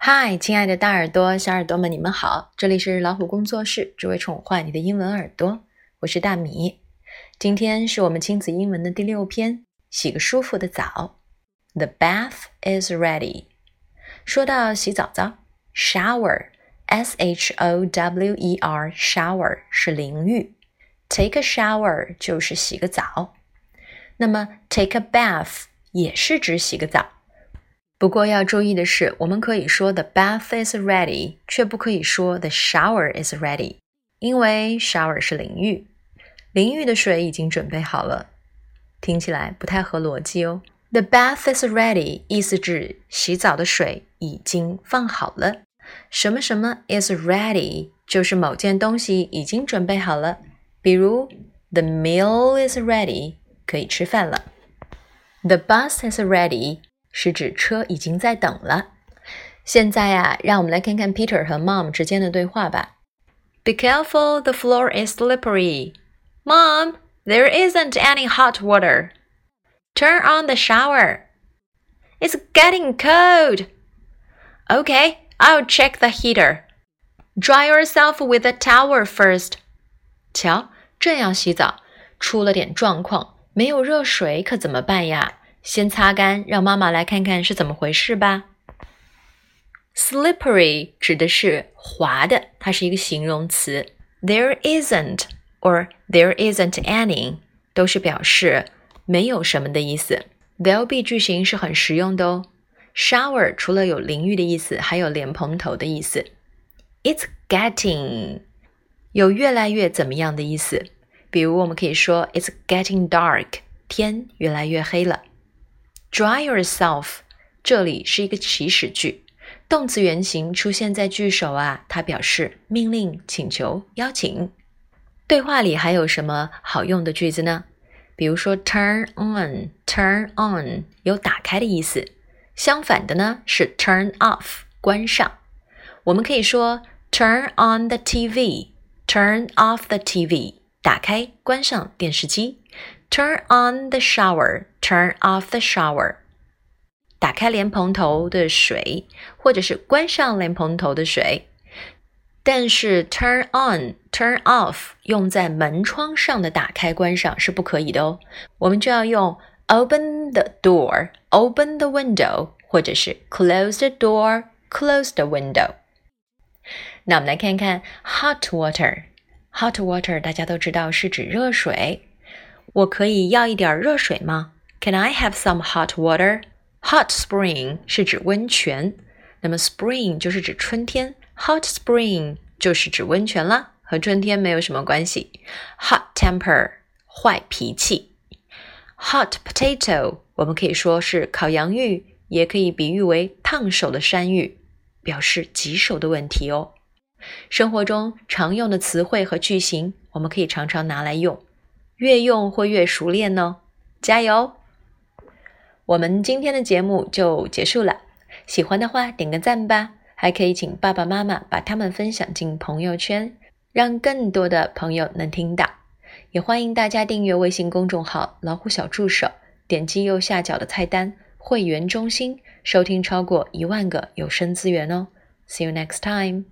嗨，亲爱的大耳朵、小耳朵们，你们好！这里是老虎工作室，只为宠坏你的英文耳朵。我是大米。今天是我们亲子英文的第六篇，洗个舒服的澡。The bath is ready。说到洗澡澡，shower，s h o w e r，shower 是淋浴，take a shower 就是洗个澡。那么 take a bath 也是指洗个澡。不过要注意的是，我们可以说 the bath is ready，却不可以说 the shower is ready，因为 shower 是淋浴，淋浴的水已经准备好了，听起来不太合逻辑哦。The bath is ready 意思指洗澡的水已经放好了，什么什么 is ready 就是某件东西已经准备好了，比如 the meal is ready 可以吃饭了，the bus is ready。是指车已经在等了。现在呀，让我们来看看 Peter 和 Mom 之间的对话吧。Be careful, the floor is slippery. Mom, there isn't any hot water. Turn on the shower. It's getting cold. Okay, I'll check the heater. Dry yourself with a towel first. 瞧，这样洗澡出了点状况，没有热水可怎么办呀？ 先擦干，让妈妈来看看是怎么回事吧。Slippery 指的是滑的，它是一个形容词。There isn't or there isn't any 都是表示没有什么的意思。There'll be 句型是很实用的哦。Shower 除了有淋浴的意思，还有莲蓬头的意思。It's getting 有越来越怎么样的意思。比如我们可以说 It's getting dark，天越来越黑了。Dry yourself，这里是一个祈使句，动词原形出现在句首啊，它表示命令、请求、邀请。对话里还有什么好用的句子呢？比如说 turn on，turn on 有打开的意思，相反的呢是 turn off 关上。我们可以说 turn on the TV，turn off the TV 打开、关上电视机。Turn on the shower. Turn off the shower. 打开莲蓬头的水，或者是关上莲蓬头的水。但是 turn on、turn off 用在门窗上的打开、关上是不可以的哦。我们就要用 open the door、open the window，或者是 close the door、close the window。那我们来看看 hot water。hot water 大家都知道是指热水。我可以要一点热水吗？Can I have some hot water? Hot spring 是指温泉，那么 spring 就是指春天，hot spring 就是指温泉啦，和春天没有什么关系。Hot temper 坏脾气，hot potato 我们可以说是烤洋芋，也可以比喻为烫手的山芋，表示棘手的问题哦。生活中常用的词汇和句型，我们可以常常拿来用。越用会越熟练哦，加油！我们今天的节目就结束了，喜欢的话点个赞吧，还可以请爸爸妈妈把它们分享进朋友圈，让更多的朋友能听到。也欢迎大家订阅微信公众号“老虎小助手”，点击右下角的菜单“会员中心”，收听超过一万个有声资源哦。See you next time.